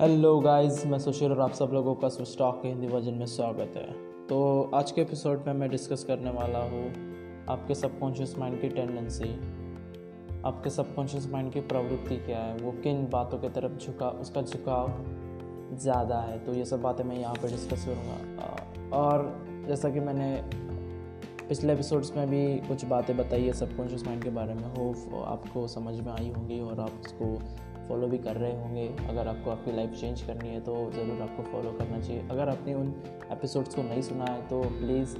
Hello guys मैं सुशील और आप सब लोगों का स्टॉक के हिंदी वर्जन में स्वागत है। तो आज के एपिसोड में मैं डिस्कस करने वाला हूँ आपके सबकॉन्शियस माइंड की टेंडेंसी आपके सबकॉन्शियस माइंड की प्रवृत्ति क्या है, वो किन बातों की तरफ़ झुका, उसका झुकाव ज़्यादा है। तो ये सब बातें मैं यहाँ पर डिस्कस करूँगा। और जैसा कि मैंने पिछले एपिसोड्स में भी कुछ बातें बताई है सबकॉन्शियस माइंड के बारे में, होप आपको समझ में आई होंगी और आप उसको फॉलो भी कर रहे होंगे। अगर आपको आपकी लाइफ चेंज करनी है तो ज़रूर आपको फॉलो करना चाहिए। अगर आपने उन एपिसोड्स को नहीं सुना है तो प्लीज़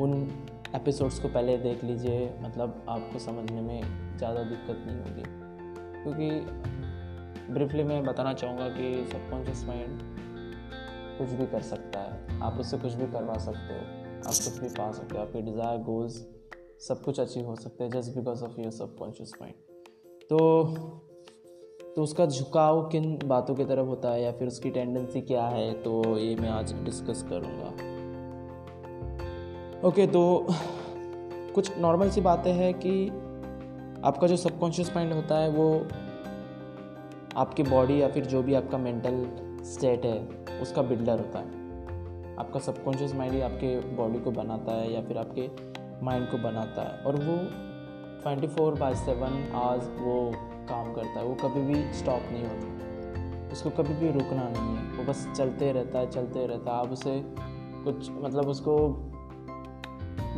उन एपिसोड्स को पहले देख लीजिए। मतलब आपको समझने में ज़्यादा दिक्कत नहीं होगी। क्योंकि ब्रीफली मैं बताना चाहूँगा कि सबकॉन्शियस माइंड कुछ भी कर सकता है। आप उससे कुछ भी करवा सकते हो। आप कुछ भी पा सकते हो। आपके डिज़ायर गोल्स सब कुछ अचीव हो सकते हैं just because of your subconscious mind तो तो उसका झुकाव किन बातों की तरफ़ होता है या फिर उसकी टेंडेंसी क्या है? तो ये मैं आज डिस्कस करूँगा। ओके तो कुछ नॉर्मल सी बातें हैं कि आपका जो सबकॉन्शियस माइंड होता है, वो आपकी बॉडी या फिर जो भी आपका मेंटल स्टेट है, उसका बिल्डर होता है। आपका सबकॉन्शियस माइंड ही आपके बॉडी को बनाता है या फिर आपके माइंड को बनाता है। और वो twenty four by seven hours वो काम करता है, वो कभी भी स्टॉप नहीं होता। उसको कभी भी रुकना नहीं है। वो बस चलते रहता है, चलते रहता है। आप उसे कुछ मतलब उसको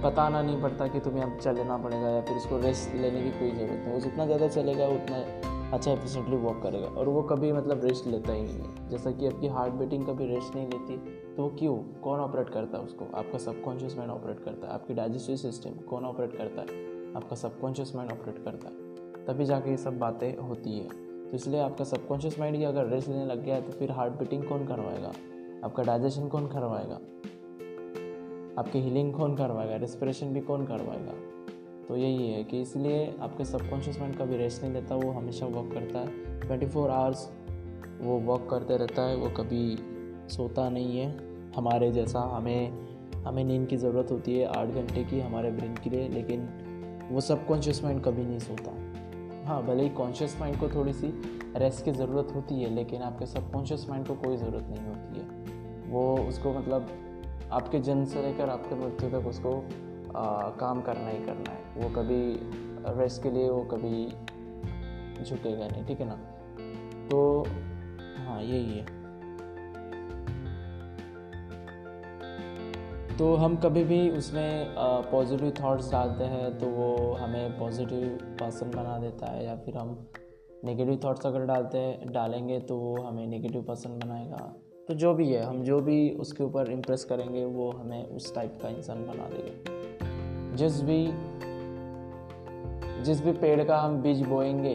बताना नहीं पड़ता कि तुम्हें अब चलना पड़ेगा या फिर उसको रेस्ट लेने की कोई ज़रूरत नहीं। वो जितना ज़्यादा चलेगा, उतना अच्छा एफिशिएंटली वॉक करेगा। और वो कभी मतलब रेस्ट लेता ही नहीं है। जैसा कि आपकी हार्ट बीटिंग कभी रेस्ट नहीं लेती तो वो क्यों? कौन ऑपरेट करता है उसको? आपका सबकॉन्शियस माइंड ऑपरेट करता है। आपकी डाइजेस्टिव सिस्टम कौन ऑपरेट करता है? आपका सबकॉन्शियस माइंड ऑपरेट करता है। तभी जाके ये सब बातें होती है। तो इसलिए आपका सबकॉन्शियस माइंड ही अगर रेस्ट लेने लग गया है तो फिर हार्ट बीटिंग कौन करवाएगा? आपका डाइजेशन कौन करवाएगा? आपकी हीलिंग कौन करवाएगा? रेस्पिरेशन भी कौन करवाएगा? तो यही है कि इसलिए आपके सबकॉन्शियस माइंड कभी रेस्ट नहीं लेता, वो हमेशा वर्क करता है। ट्वेंटी फोर आवर्स वो वर्क करते रहता है, वो कभी सोता नहीं है। हमारे जैसा हमें हमें नींद की ज़रूरत होती है आठ घंटे की हमारे ब्रेन के लिए, लेकिन वो सबकॉन्शियस माइंड कभी नहीं सोता। हाँ भले ही कॉन्शियस माइंड को थोड़ी सी रेस्ट की ज़रूरत होती है लेकिन आपके सब कॉन्शियस माइंड को कोई ज़रूरत नहीं होती है। वो उसको मतलब आपके जन्म से लेकर आपके मृत्यु तक उसको आ, काम करना ही करना है। वो कभी रेस्ट के लिए वो कभी झुकेगा नहीं ठीक है ना? तो हाँ यही है। तो हम कभी भी उसमें पॉजिटिव थॉट्स डालते हैं तो वो हमें पॉजिटिव पर्सन बना देता है या फिर हम नेगेटिव थॉट्स अगर डालते हैं डालेंगे तो वो हमें नेगेटिव पर्सन बनाएगा। तो जो भी है, हम जो भी उसके ऊपर इम्प्रेस करेंगे, वो हमें उस टाइप का इंसान बना देगा। जिस भी जिस भी पेड़ का हम बीज बोएँगे,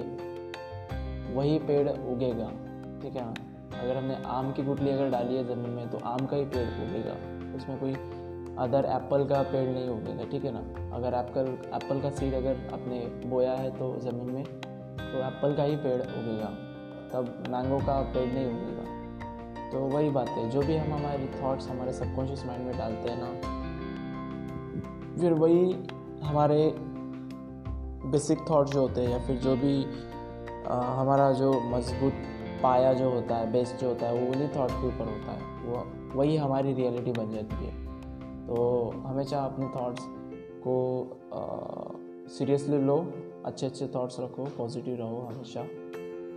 वही पेड़ उगेगा, ठीक है अगर हमने आम की गुटली अगर डाली है ज़मीन में तो आम का ही पेड़ उगेगा। उसमें कोई अदर एप्पल का पेड़ नहीं उगेगा ठीक है ना? अगर एप्पल एप्पल का सीड अगर आपने बोया है तो ज़मीन में तो एप्पल का ही पेड़ उगेगा। तब मैंगो का पेड़ नहीं उगेगा। तो वही बात है जो भी हम हमारे थॉट्स हमारे सबकॉन्शियस माइंड में डालते हैं ना फिर वही हमारे बेसिक थॉट्स जो होते हैं या फिर जो भी आ, हमारा जो मज़बूत पाया जो होता है बेस जो होता है वो उन्हीं थॉट के ऊपर होता है। वो वही हमारी रियलिटी बन जाती है। तो हमेशा अपने थॉट्स को सीरियसली लो अच्छे अच्छे थॉट्स रखो पॉजिटिव रहो हमेशा।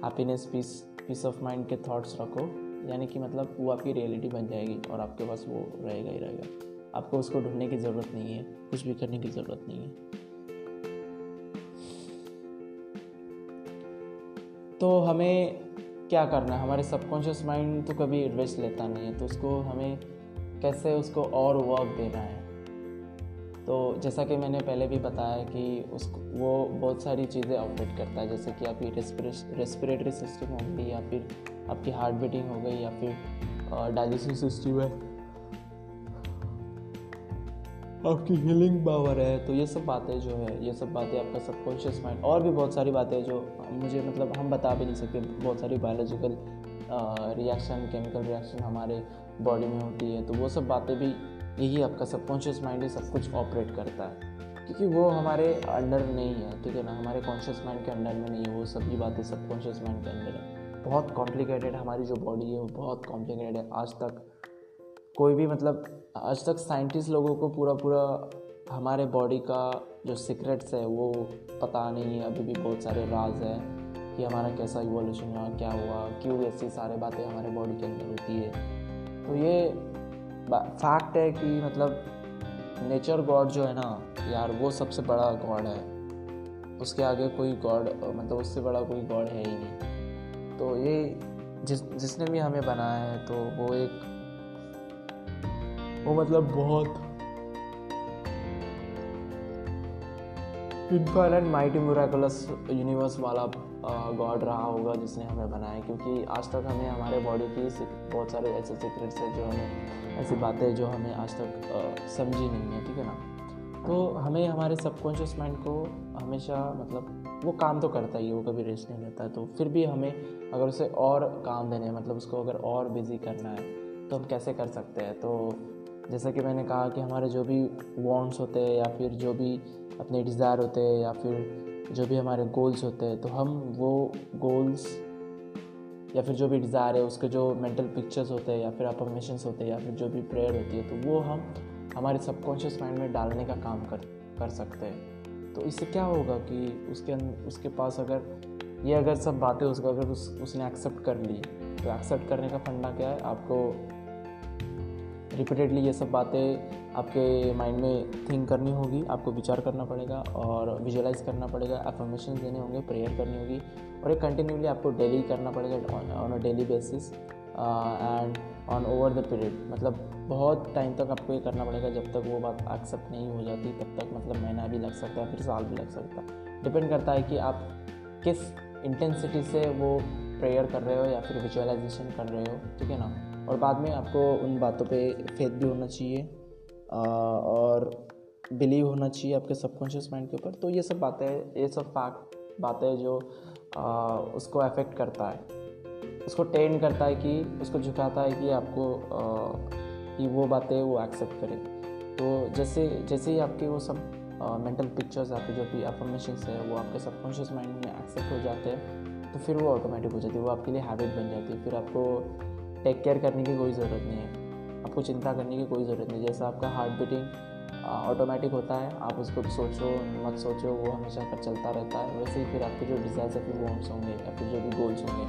Happiness peace peace of mind के थॉट्स रखो, यानी कि मतलब वो आपकी रियलिटी बन जाएगी और आपके पास वो रहेगा ही रहेगा। आपको उसको ढूँढने की ज़रूरत नहीं है, कुछ भी करने की ज़रूरत नहीं है। तो हमें क्या करना है? हमारे सबकॉन्शियस माइंड तो कभी एडवाइस लेता नहीं है तो उसको हमें कैसे उसको और वर्क देना है। तो जैसा कि मैंने पहले भी बताया कि उसको, वो बहुत सारी चीज़ें ऑपरेट करता है, जैसे कि आपकी रेस्पिरेटरी सिस्टम हो गई या फिर आपकी हार्ट बीटिंग हो गई या फिर डाइजेस्टिव सिस्टम है। आपकी हीलिंग पावर है तो ये सब बातें जो है, ये सब बातें आपका सबकॉन्शियस माइंड और भी बहुत सारी बातें जो मुझे मतलब हम बता भी नहीं सकते, बहुत सारी बायोलॉजिकल रिएक्शन केमिकल रिएक्शन हमारे बॉडी में होती है तो वो सब बातें भी यही आपका सबकॉन्शियस माइंड ही सब कुछ ऑपरेट करता है। क्योंकि वो हमारे अंडर नहीं है, ठीक है ना? हमारे कॉन्शियस माइंड के अंडर में नहीं है, वो सभी बातें सबकॉन्शियस माइंड के अंडर है। बहुत कॉम्प्लिकेटेड हमारी जो बॉडी है, वो बहुत कॉम्प्लिकेटेड है। आज तक कोई भी मतलब आज तक साइंटिस्ट लोगों को पूरा पूरा हमारे बॉडी का जो सीक्रेट्स है, वो पता नहीं है। अभी भी बहुत सारे राज है कि हमारा कैसा इवोल्यूशन हुआ क्या हुआ, क्यों ऐसी सारी बातें हमारे बॉडी के अंदर होती है। तो ये फैक्ट है कि मतलब नेचर गॉड जो है ना, यार वो सबसे बड़ा गॉड है। उसके आगे कोई गॉड मतलब उससे बड़ा कोई गॉड है ही नहीं। तो ये जिस, जिसने भी हमें बनाया है तो वो एक, वो मतलब बहुत इनफाइनाइट माइटी मिराकुलस यूनिवर्स वाला गॉड रहा होगा जिसने हमें बनाया क्योंकि आज तक हमें हमारे बॉडी की बहुत सारे ऐसे सीक्रेट्स हैं जो हमें, ऐसी बातें जो हमें आज तक समझी नहीं है, ठीक है ना? तो हमें हमारे सबकॉन्शियस माइंड को हमेशा मतलब वो काम तो करता ही है, वो कभी रेस्ट नहीं लेता तो फिर भी हमें अगर उसे और काम देने मतलब उसको अगर और बिज़ी करना है तो हम कैसे कर सकते हैं? तो जैसा कि मैंने कहा कि हमारे जो भी वॉन्ट्स होते हैं, या फिर जो भी अपने डिज़ायर होते हैं, या फिर जो भी हमारे गोल्स होते हैं तो हम वो गोल्स या फिर जो भी डिज़ायर है, उसके जो मेंटल पिक्चर्स होते हैं या फिर अफर्मेशंस होते हैं या फिर जो भी प्रेयर होती है तो वो हम हमारे सबकॉन्शियस माइंड में डालने का काम कर कर सकते हैं। तो इससे क्या होगा कि उसके उसके पास अगर ये अगर सब बातें, उसका अगर उस, उसने एक्सेप्ट कर ली तो एक्सेप्ट करने का फंडा क्या है? आपको रिपीटेडली ये सब बातें आपके माइंड में थिंक करनी होगी, आपको विचार करना पड़ेगा और विजुअलाइज करना पड़ेगा एफर्मेशन देने होंगे प्रेयर करनी होगी और ये कंटिन्यूली आपको डेली करना पड़ेगा on a daily basis and on over the period मतलब बहुत टाइम तक आपको ये करना पड़ेगा जब तक वो बात एक्सेप्ट नहीं हो जाती, तब तक मतलब महीना भी लग सकता है, फिर साल भी लग सकता है। डिपेंड करता है कि आप किस इंटेंसिटी से वो प्रेयर कर रहे हो या फिर विजुअलाइजेशन कर रहे हो, ठीक है ना? और बाद में आपको उन बातों पे फेथ भी होना चाहिए और बिलीव होना चाहिए आपके सबकॉन्शियस माइंड के ऊपर। तो ये सब बातें ये सब फैक्ट बातें जो आ, उसको अफेक्ट करता है। उसको टेंड करता है कि उसको झुकाता है कि आपको कि वो बातें वो एक्सेप्ट करे। तो जैसे जैसे ही आपके वो सब मेंटल पिक्चर्स आपके जो भी अफर्मेशन है वो आपके सबकॉन्शियस माइंड में एक्सेप्ट हो जाते हैं तो फिर वो ऑटोमेटिक हो जाती है वो आपके लिए हैबिट बन जाती है। फिर आपको टेक केयर करने की कोई ज़रूरत नहीं है। आपको चिंता करने की कोई ज़रूरत नहीं। जैसा आपका हार्ट बीटिंग ऑटोमेटिक होता है, आप उसको सोचो, मत सोचो, वो हमेशा कर चलता रहता है। वैसे ही फिर आपके जो डिज़ायर्स है फिर वो होंगे या फिर जो भी गोल्स होंगे,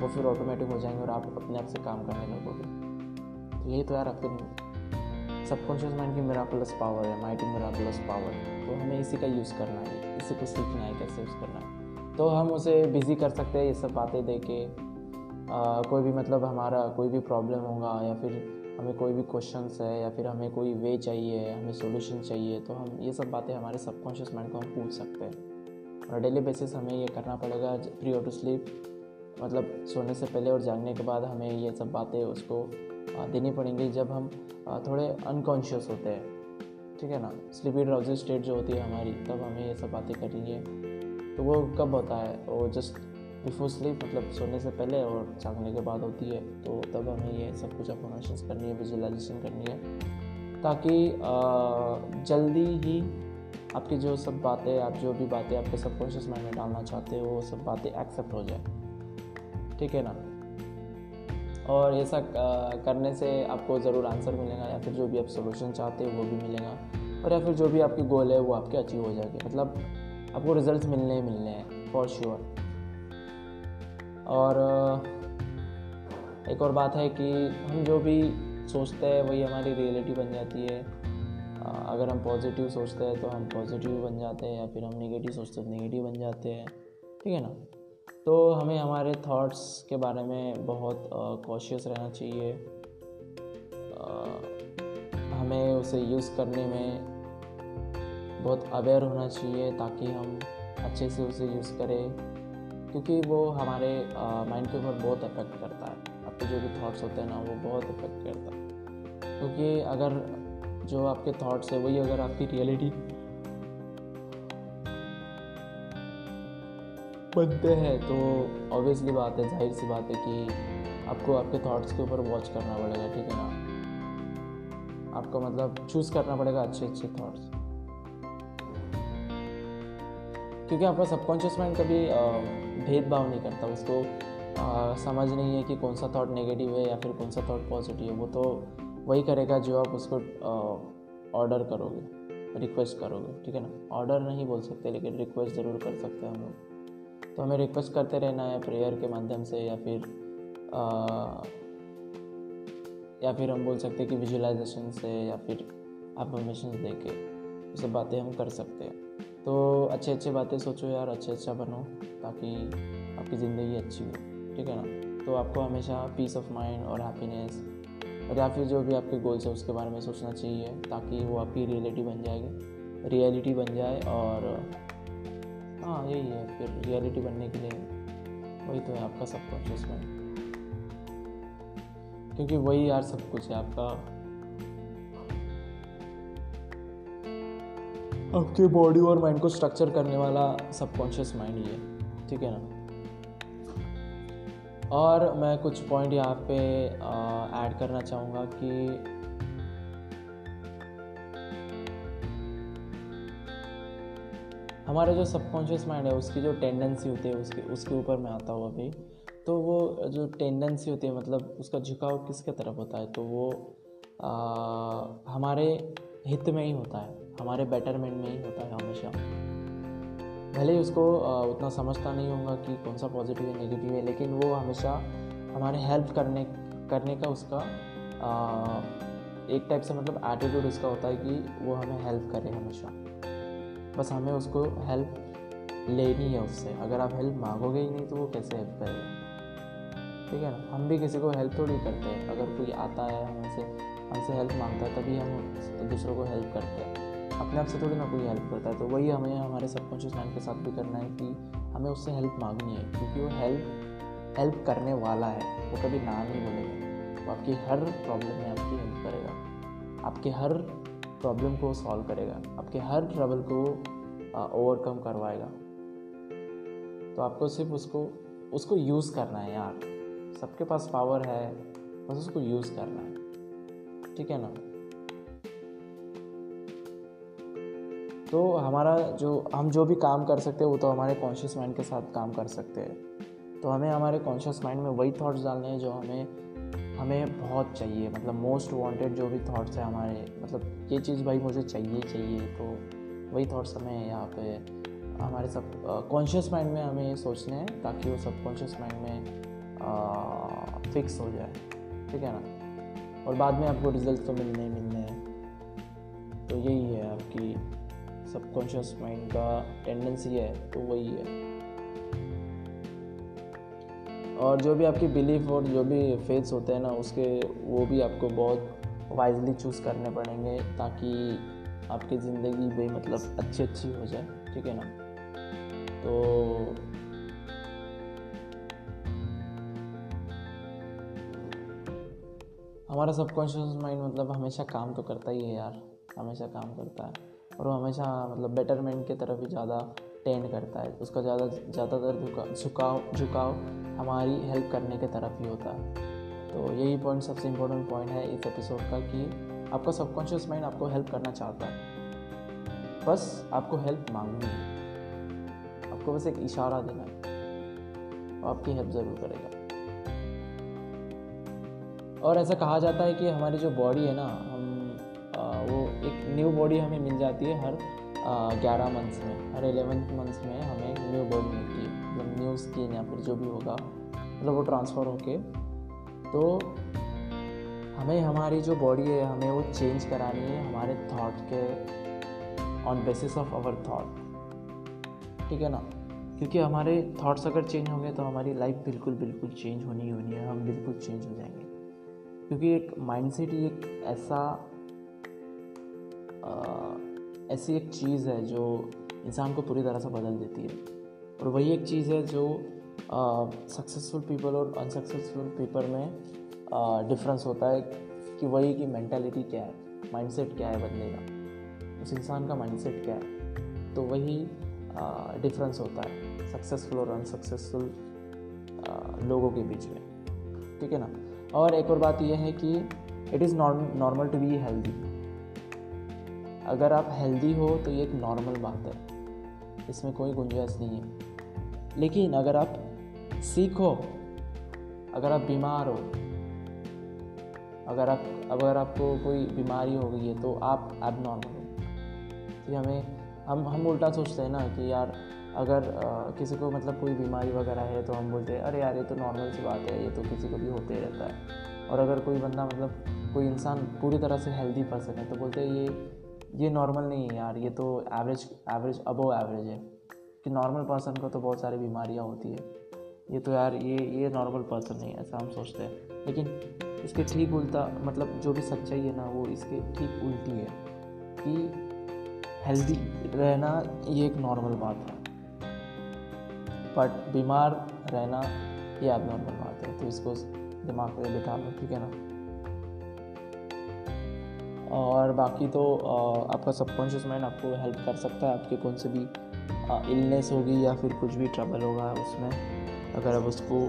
वो फिर ऑटोमेटिक हो जाएँगे और आप अपने आप से काम करने लगोगे। तो यही तो यार आपके सबकॉन्शियस माइंड की मेरा प्लस पावर है मेरा प्लस पावर है तो हमें इसी का यूज़ करना है, इसी को सीखना है, कैसे यूज़ करना है। तो हम उसे बिज़ी कर सकते हैं, ये सब बातें दे के। कोई भी मतलब हमारा कोई भी प्रॉब्लम होगा या फिर हमें कोई भी क्वेश्चन है या फिर हमें कोई वे चाहिए, हमें सोल्यूशन चाहिए तो हम ये सब बातें हमारे सबकॉन्शियस माइंड को हम पूछ सकते हैं। और डेली बेसिस हमें ये करना पड़ेगा प्री टू स्लीप मतलब सोने से पहले और जागने के बाद हमें ये सब बातें उसको देनी पड़ेंगी जब हम थोड़े अनकॉन्शियस होते हैं। ठीक है ना? स्लीपी ड्राउजी स्टेट जो होती है हमारी, तब हमें ये सब बातें करनी है। तो वो कब होता है? वो जस्ट बिफोर स्लीप मतलब सोने से पहले और जागने के बाद होती है तो तब हमें ये सब कुछ अफॉर्मेशन करनी है विजुअलाइजेशन करनी है, ताकि जल्दी ही आपकी जो सब बातें, आप जो भी बातें आपके सबकॉन्शियस माइंड में डालना चाहते हो, वो सब बातें एक्सेप्ट हो जाए। ठीक है ना? और ऐसा करने से आपको ज़रूर आंसर मिलेगा या फिर जो भी आप सोल्यूशन चाहते हो, वो भी मिलेगा और या फिर जो भी आपकी गोल है, वो आपके अचीव हो जाएगी। मतलब आपको रिज़ल्ट मिलने ही मिलने हैं फॉर श्योर और एक और बात है कि हम जो भी सोचते हैं वही हमारी रियलिटी बन जाती है। अगर हम पॉजिटिव सोचते हैं तो हम पॉजिटिव बन जाते हैं या फिर हम नेगेटिव सोचते हैं नेगेटिव बन जाते हैं। ठीक है ना? तो हमें हमारे थॉट्स के बारे में बहुत कॉशियस रहना चाहिए। आ, हमें उसे यूज़ करने में बहुत अवेयर होना चाहिए ताकि हम अच्छे से उसे यूज़ करें। क्योंकि वो हमारे माइंड के ऊपर बहुत अफेक्ट करता है। आपके जो भी थॉट्स होते हैं ना, वो बहुत इफ़ेक्ट करता है। क्योंकि अगर जो आपके थॉट्स है, वही अगर आपकी रियलिटी बनते हैं तो ऑब्वियसली बात है ज़ाहिर सी बात है कि आपको आपके थॉट्स के ऊपर वॉच करना पड़ेगा, ठीक है ना? आपको मतलब चूज़ करना पड़ेगा अच्छे अच्छे थॉट्स क्योंकि आपका सबकॉन्शियस माइंड कभी भेदभाव नहीं करता उसको आ, समझ नहीं है कि कौन सा थॉट नेगेटिव है या फिर कौन सा थॉट पॉजिटिव है वो तो वही करेगा जो आप उसको ऑर्डर करोगे रिक्वेस्ट करोगे ठीक है ना? ऑर्डर नहीं बोल सकते लेकिन रिक्वेस्ट ज़रूर कर सकते हैं हम लोग। तो हमें रिक्वेस्ट करते रहना है प्रेयर के माध्यम से या फिर आ, या फिर हम बोल सकते हैं कि विजुलाइजेशन से या फिर अफर्मेशन दे के ये सब बातें हम कर सकते हैं। तो अच्छे अच्छे बातें सोचो यार, अच्छे अच्छा बनो ताकि आपकी ज़िंदगी अच्छी हो, ठीक है ना? तो आपको हमेशा पीस ऑफ़ माइंड और हैप्पीनेस और या फिर जो भी आपके गोल्स है उसके बारे में सोचना चाहिए ताकि वो आपकी रियलिटी बन जाएगी। रियलिटी बन जाए और हाँ यही है, फिर रियलिटी बनने के लिए वही तो है आपका सबकॉन्शियस माइंड क्योंकि वही यार सब कुछ है, आपका आपके बॉडी और माइंड को स्ट्रक्चर करने वाला सबकॉन्शियस माइंड ये ठीक है ना? और मैं कुछ पॉइंट यहाँ पे ऐड करना चाहूँगा कि हमारा जो सबकॉन्शियस माइंड है उसकी जो टेंडेंसी होती है उसके उसके ऊपर मैं आता हूँ अभी। तो वो जो टेंडेंसी होती है मतलब उसका झुकाव किसके तरफ़ होता है तो वो आ, हमारे हित में ही होता है। हमारे बेटरमेंट में ही होता है हमेशा। भले ही उसको उतना समझता नहीं होगा कि कौन सा पॉजिटिव है नेगेटिव है, लेकिन वो हमेशा हमारे हेल्प करने करने का उसका एक टाइप से मतलब एटीट्यूड उसका होता है कि वो हमें हेल्प करे हमेशा। बस हमें उसको हेल्प लेनी है उससे। अगर आप हेल्प मांगोगे ही नहीं तो वो कैसे हेल्प करेगा? ठीक है ना? हम भी किसी को हेल्प थोड़ी करते हैं। अगर कोई आता है, हमसे हमसे हेल्प माँगता है, तभी हम दूसरों को हेल्प करते हैं। अपने आप से थोड़ी ना कोई हेल्प करता है। तो वही हमें, हमारे सबकॉन्शियस माइंड के साथ भी करना है कि हमें उससे हेल्प मांगनी है, क्योंकि वो हेल्प हेल्प करने वाला है। वो कभी ना नहीं बोलेगा। वो आपकी हर प्रॉब्लम में आपकी हेल्प करेगा। आपके हर प्रॉब्लम को सॉल्व करेगा। आपके हर ट्रबल को ओवरकम करवाएगा। तो आपको सिर्फ़ उसको उसको यूज़ करना है यार। सबके पास पावर है, बस उसको यूज़ करना है। ठीक है ना? तो हमारा जो, हम जो भी काम कर सकते हैं, वो तो हमारे कॉन्शियस माइंड के साथ काम कर सकते हैं। तो हमें हमारे कॉन्शियस माइंड में वही थॉट्स डालने हैं जो हमें हमें बहुत चाहिए। मतलब मोस्ट वांटेड जो भी थॉट्स हैं हमारे मतलब ये चीज़ भाई मुझे चाहिए चाहिए। तो वही थॉट्स हमें यहाँ पे, हमारे सब कॉन्शियस माइंड में हमें ये सोचने हैं, ताकि वो सब कॉन्शियस माइंड में फिक्स हो जाए। ठीक है ना? और बाद में आपको रिज़ल्ट तो मिलने ही मिलने हैं। तो यही है आपकी सबकॉन्शियस माइंड का टेंडेंसी है तो वही है। और जो भी आपकी बिलीफ और जो भी फेथ्स होते हैं ना, उसके, वो भी आपको बहुत वाइजली चूज़ करने पड़ेंगे, ताकि आपकी ज़िंदगी भी मतलब अच्छी अच्छी हो जाए, ठीक है ना? तो हमारा सबकॉन्शियस माइंड मतलब हमेशा काम तो करता ही है यार, हमेशा काम करता है। और वो हमेशा मतलब बेटरमेंट की तरफ़ ही ज़्यादा टेंड करता है। उसका ज़्यादा, ज़्यादातर झुका, झुकाव झुकाव हमारी हेल्प करने की तरफ़ ही होता है। तो यही पॉइंट सबसे इम्पोर्टेंट पॉइंट है इस एपिसोड का कि आपका सबकॉन्शियस माइंड आपको हेल्प करना चाहता है। बस आपको हेल्प मांगनी है आपको बस एक इशारा देना है। और आपकी हेल्प ज़रूर करेगा। और ऐसा कहा जाता है कि हमारी जो बॉडी है ना न्यू बॉडी हमें मिल जाती है हर ग्यारह मंथ्स में, हर एलेवेंथ मंथ्स में हमें न्यू बॉडी मिलती है मतलब न्यू स्किन या फिर जो भी होगा मतलब वो ट्रांसफ़र होके। तो हमें हमारी जो बॉडी है, हमें वो चेंज करानी है हमारे थॉट के on basis of our thought ठीक है ना? क्योंकि हमारे थॉट्स अगर चेंज होंगे तो हमारी लाइफ बिल्कुल बिल्कुल चेंज होनी ही होनी है, हम बिल्कुल चेंज हो जाएँगे। क्योंकि एक माइंडसेट ही एक ऐसा ऐसी एक चीज़ है जो इंसान को पूरी तरह से बदल देती है। और वही एक चीज़ है जो सक्सेसफुल पीपल और अनसक्सेसफुल पीपल में डिफरेंस होता है कि वही की मैंटेलिटी क्या है माइंडसेट क्या है बदले का। उस इंसान का माइंडसेट क्या है तो वही डिफरेंस होता है सक्सेसफुल और अनसक्सेसफुल लोगों के बीच में। ठीक है ना? और एक और बात यह है कि it is normal to be healthy अगर आप हेल्दी हो तो ये एक नॉर्मल बात है। इसमें कोई गुंजाइश नहीं है। लेकिन अगर आप सीखो अगर आप बीमार हो अगर आप अगर आपको कोई बीमारी हो गई है तो आप एब नॉर्मल हो फिर हमें हम हम उल्टा सोचते हैं ना कि यार अगर आ, किसी को मतलब कोई बीमारी वगैरह है तो हम बोलते हैं अरे यार ये तो नॉर्मल सी बात है ये तो किसी को भी होते ही रहता है। और अगर कोई बंदा मतलब कोई इंसान पूरी तरह से हेल्दी पर्सन है तो बोलते हैं ये ये नॉर्मल नहीं है यार, ये तो एवरेज एवरेज अबो एवरेज है। कि नॉर्मल पर्सन को तो बहुत सारी बीमारियाँ होती है। ये तो यार, ये ये नॉर्मल पर्सन नहीं है, ऐसा हम सोचते हैं। लेकिन इसके ठीक उल्टा मतलब जो भी सच्चाई है ना, वो इसके ठीक उल्टी है। कि हेल्दी रहना ये एक नॉर्मल बात है। बट बीमार रहना ये अब नॉर्मल बात है। तो इसको दिमाग में बिठा लो, ठीक है ना? और बाकी तो आपका सबकॉन्शियस माइंड आपको हेल्प कर सकता है। आपके कौन से भी इलनेस होगी या फिर कुछ भी ट्रबल होगा उसमें, अगर आप उसको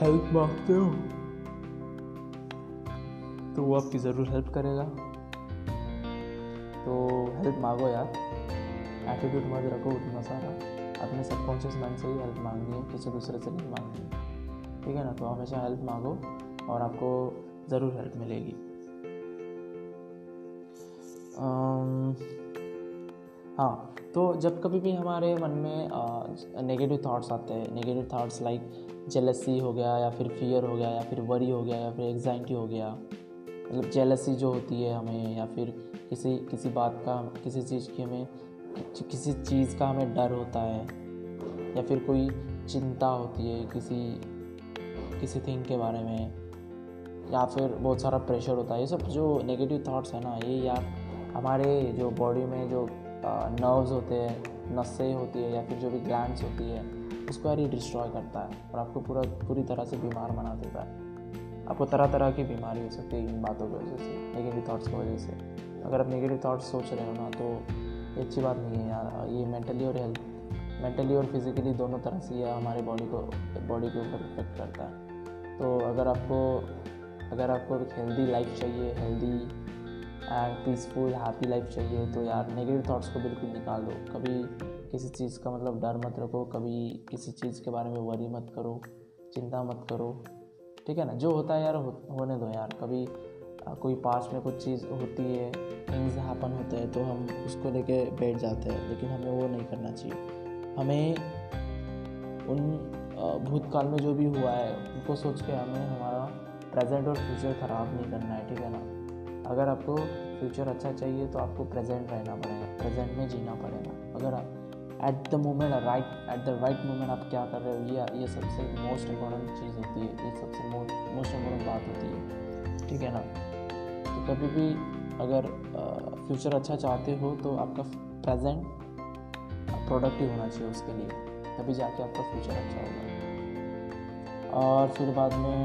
हेल्प मांगते हो तो वो आपकी ज़रूर हेल्प करेगा। तो हेल्प मांगो यार। एटीट्यूड मत रखो उतना सारा। अपने सबकॉन्शियस माइंड से ही हेल्प मांगनी है किसी दूसरे से नहीं मांगनी ठीक है ना? तो हमेशा हेल्प मांगो और आपको ज़रूर हेल्प मिलेगी। हाँ तो जब कभी भी हमारे मन में नेगेटिव थॉट्स आते हैं नेगेटिव थॉट्स लाइक जेलसी हो गया या फिर फियर हो गया या फिर वरी हो गया या फिर एग्जाइटी हो गया मतलब जेलसी जो होती है हमें या फिर किसी किसी बात का, किसी चीज़ की हमें किसी चीज़ का हमें डर होता है या फिर कोई चिंता होती है किसी किसी थिंग के बारे में या फिर बहुत सारा प्रेशर होता है, ये सब जो नेगेटिव थाट्स है ना, ये यार हमारे जो बॉडी में जो नर्व्स होते हैं, नसें होती है या फिर जो भी ग्लैंड्स होती है, उसको यार ये डिस्ट्रॉय करता है और आपको पूरा, पूरी तरह से बीमार बना देता है। आपको तरह तरह की बीमारी हो सकती है इन बातों की वजह से नेगेटिव थाट्स की वजह से। अगर आप नेगेटिव थाट्स सोच रहे हो ना तो ये अच्छी बात नहीं है यार, ये मेंटली और हेल्थ मेंटली और फिज़िकली दोनों तरह से यह हमारे बॉडी को बॉडी के ऊपर इफ़ेक्ट करता है। तो अगर आपको अगर आपको एक हेल्दी लाइफ चाहिए healthy and peaceful happy life चाहिए तो यार नेगेटिव थाट्स को बिल्कुल निकाल दो। कभी किसी चीज़ का मतलब डर मत रखो कभी किसी चीज़ के बारे में वरी मत करो चिंता मत करो ठीक है ना? जो होता है यार हो, होने दो यार। कभी कोई पास में कुछ चीज़ होती है थिंग्स हैपन होते हैं तो हम उसको लेके बैठ जाते हैं लेकिन हमें वो नहीं करना चाहिए। हमें उन भूतकाल में जो भी हुआ है उनको सोच के हमें हमारा प्रेजेंट और फ्यूचर ख़राब नहीं करना है ठीक है ना? अगर आपको फ्यूचर अच्छा चाहिए तो आपको प्रेजेंट रहना पड़ेगा प्रेजेंट में जीना पड़ेगा। अगर आप at the moment right at the right moment आप क्या कर रहे हो, ये ये सबसे मोस्ट इम्पोर्टेंट चीज़ होती है, ये सबसे मोस्ट मोस्ट इम्पोर्टेंट बात होती है। ठीक है ना? तो कभी भी अगर फ्यूचर अच्छा चाहते हो तो आपका प्रेजेंट प्रोडक्टिव होना चाहिए उसके लिए, तभी जाके आपका फ्यूचर अच्छा होगा। और फिर बाद में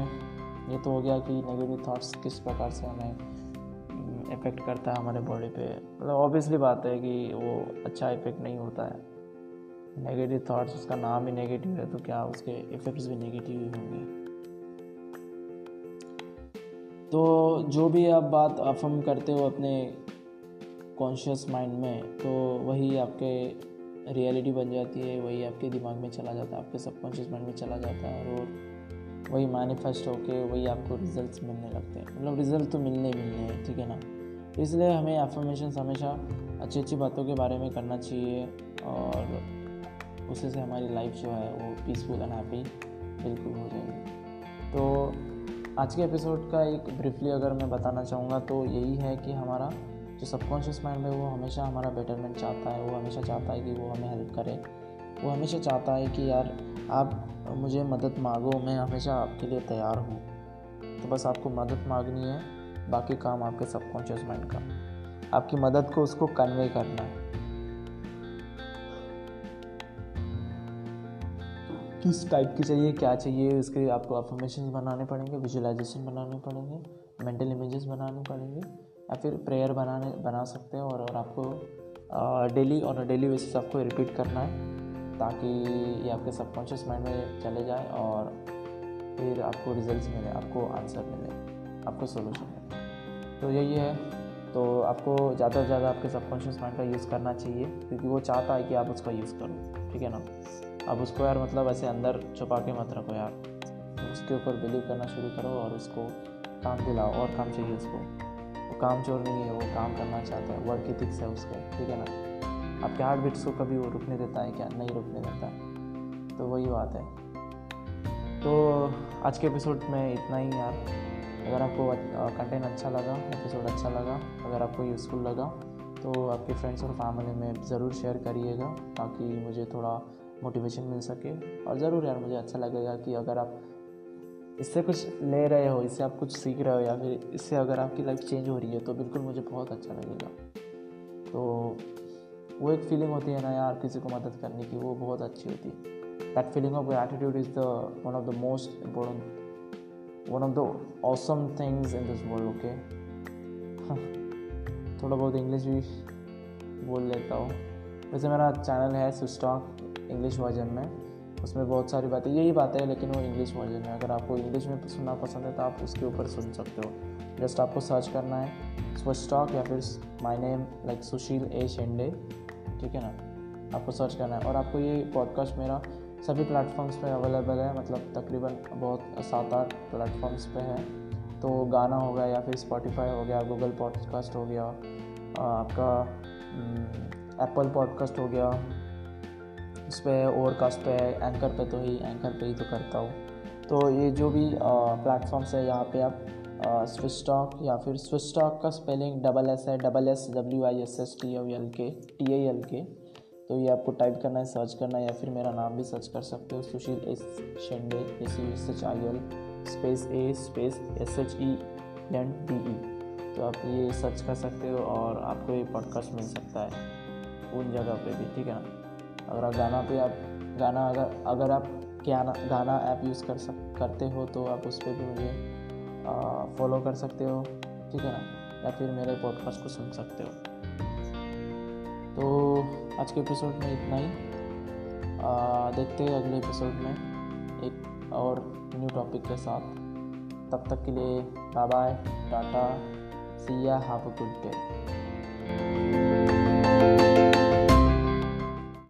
ये तो हो गया कि नेगेटिव थाट्स किस प्रकार से हमें इफ़ेक्ट करता है हमारे बॉडी पे। मतलब ऑब्वियसली बात है कि वो अच्छा इफ़ेक्ट नहीं होता है। नेगेटिव थाट्स उसका नाम ही नेगेटिव है तो क्या उसके इफ़ेक्ट्स भी नेगेटिव ही होंगे? तो जो भी आप बात अफर्म करते हो अपने कॉन्शियस माइंड में तो वही आपके रियलिटी बन जाती है, वही आपके दिमाग में चला जाता है, आपके सबकॉन्शियस माइंड में चला जाता है, और वही मैनिफेस्ट होके वही आपको रिजल्ट्स मिलने लगते हैं। मतलब रिज़ल्ट तो मिलने मिलने हैं, ठीक है ना? इसलिए हमें एफर्मेशन हमेशा अच्छी अच्छी बातों के बारे में करना चाहिए और उसी से हमारी लाइफ जो है वो पीसफुल एंड हैप्पी बिल्कुल हो जाएगी। तो आज के एपिसोड का एक ब्रीफली अगर मैं बताना चाहूँगा तो यही है कि हमारा जो सबकॉन्शियस माइंड है वो हमेशा हमारा बेटरमेंट चाहता है, वो हमेशा चाहता है कि वो हमें हेल्प करे। वो हमेशा चाहता है कि यार आप मुझे मदद मांगो, मैं हमेशा आपके लिए तैयार हूँ। तो बस आपको मदद मांगनी है बाकी काम आपके सबकॉन्शियस माइंड का। आपकी मदद को उसको कन्वे करना है। किस टाइप की चाहिए क्या चाहिए उसके आपको अफर्मेशन बनाने पड़ेंगे विजुअलाइजेशन बनाने पड़ेंगे मेंटल इमेजेस बनाने पड़ेंगे या फिर प्रेयर बनाने बना सकते हैं और, और आपको डेली ऑन डेली बेसिस आपको रिपीट करना है ताकि ये आपके सबकॉन्शियस माइंड में चले जाए और फिर आपको रिजल्ट्स मिले आपको आंसर मिले आपको सोल्यूशन मिले। तो यही है। तो आपको ज़्यादा से ज़्यादा आपके सबकॉन्शियस माइंड का यूज़ करना चाहिए, क्योंकि वो चाहता है कि आप उसका यूज़ करो, ठीक है ना? अब उसको यार मतलब ऐसे अंदर छुपा के मत रखो यार। उसके ऊपर बिलीव करना शुरू करो और उसको काम दिलाओ, और काम चाहिए उसको। वो काम चोर नहीं है, वो काम करना चाहता है। वर्क इथिक्स है उसके, ठीक है ना? आपके हार्ट बीट्स को कभी वो रुकने देता है क्या? नहीं रुकने देता। है तो वही बात है। तो आज के एपिसोड में इतना ही यार। अगर आपको कंटेंट अच्छा लगा एपिसोड अच्छा लगा, अगर आपको यूज़फुल लगा तो आपके फ्रेंड्स और फैमिली में ज़रूर शेयर करिएगा ताकि मुझे थोड़ा मोटिवेशन मिल सके। और ज़रूर यार, मुझे अच्छा लगेगा कि अगर आप इससे कुछ ले रहे हो, इससे आप कुछ सीख रहे हो या फिर इससे अगर आपकी लाइफ चेंज हो रही है तो बिल्कुल मुझे बहुत अच्छा लगेगा। तो वो एक फीलिंग होती है ना यार, किसी को मदद करने की, वो बहुत अच्छी होती है। That feeling of attitude is the one of the most important one of the awesome things in this world okay थोड़ा बहुत इंग्लिश भी बोल लेता हूँ। वैसे मेरा चैनल है सुस्टॉक इंग्लिश वर्जन में। उसमें बहुत सारी बातें, यही बातें हैं, लेकिन वो इंग्लिश वर्जन में। अगर आपको इंग्लिश में सुनना पसंद है तो आप उसके ऊपर सुन सकते हो। जस्ट आपको सर्च करना है स्टॉक या फिर my name like Sushil A Shende ठीक है ना? आपको सर्च करना है। और आपको ये पॉडकास्ट मेरा सभी प्लेटफॉर्म्स पे अवेलेबल है मतलब तकरीबन बहुत सात आठ प्लेटफॉर्म्स पे है। तो गाना हो गया या फिर स्पॉटिफाई हो गया गूगल पॉडकास्ट हो गया आपका एप्पल पॉडकास्ट हो गया उस पर ओवरकास्ट पे एंकर पे तो ही एंकर पे ही तो करता हूँ। तो ये जो भी प्लेटफॉर्म्स है, यहाँ पे आप स्विस्टॉक या फिर स्विस्टॉक का स्पेलिंग डबल एस है double S W I S S T L K T A L K तो ये आपको टाइप करना है सर्च करना है या फिर मेरा नाम भी सर्च कर सकते हो। Sushil S Shende S U S H I L space A space S H E N D E तो आप ये सर्च कर सकते हो और आपको ये पॉडकास्ट मिल सकता है उन जगह पे भी, ठीक है ना? अगर आप गाना पे आप, गाना अगर अगर आप क्या गाना ऐप यूज़ कर सक, करते हो तो आप उस पर भी मुझे फॉलो कर सकते हो, ठीक है ना? या फिर मेरे पॉडकास्ट को सुन सकते हो। तो आज के एपिसोड में इतना ही। आ, देखते हैं अगले एपिसोड में एक और न्यू टॉपिक के साथ। तब तक के लिए bye bye tata Siya have a good day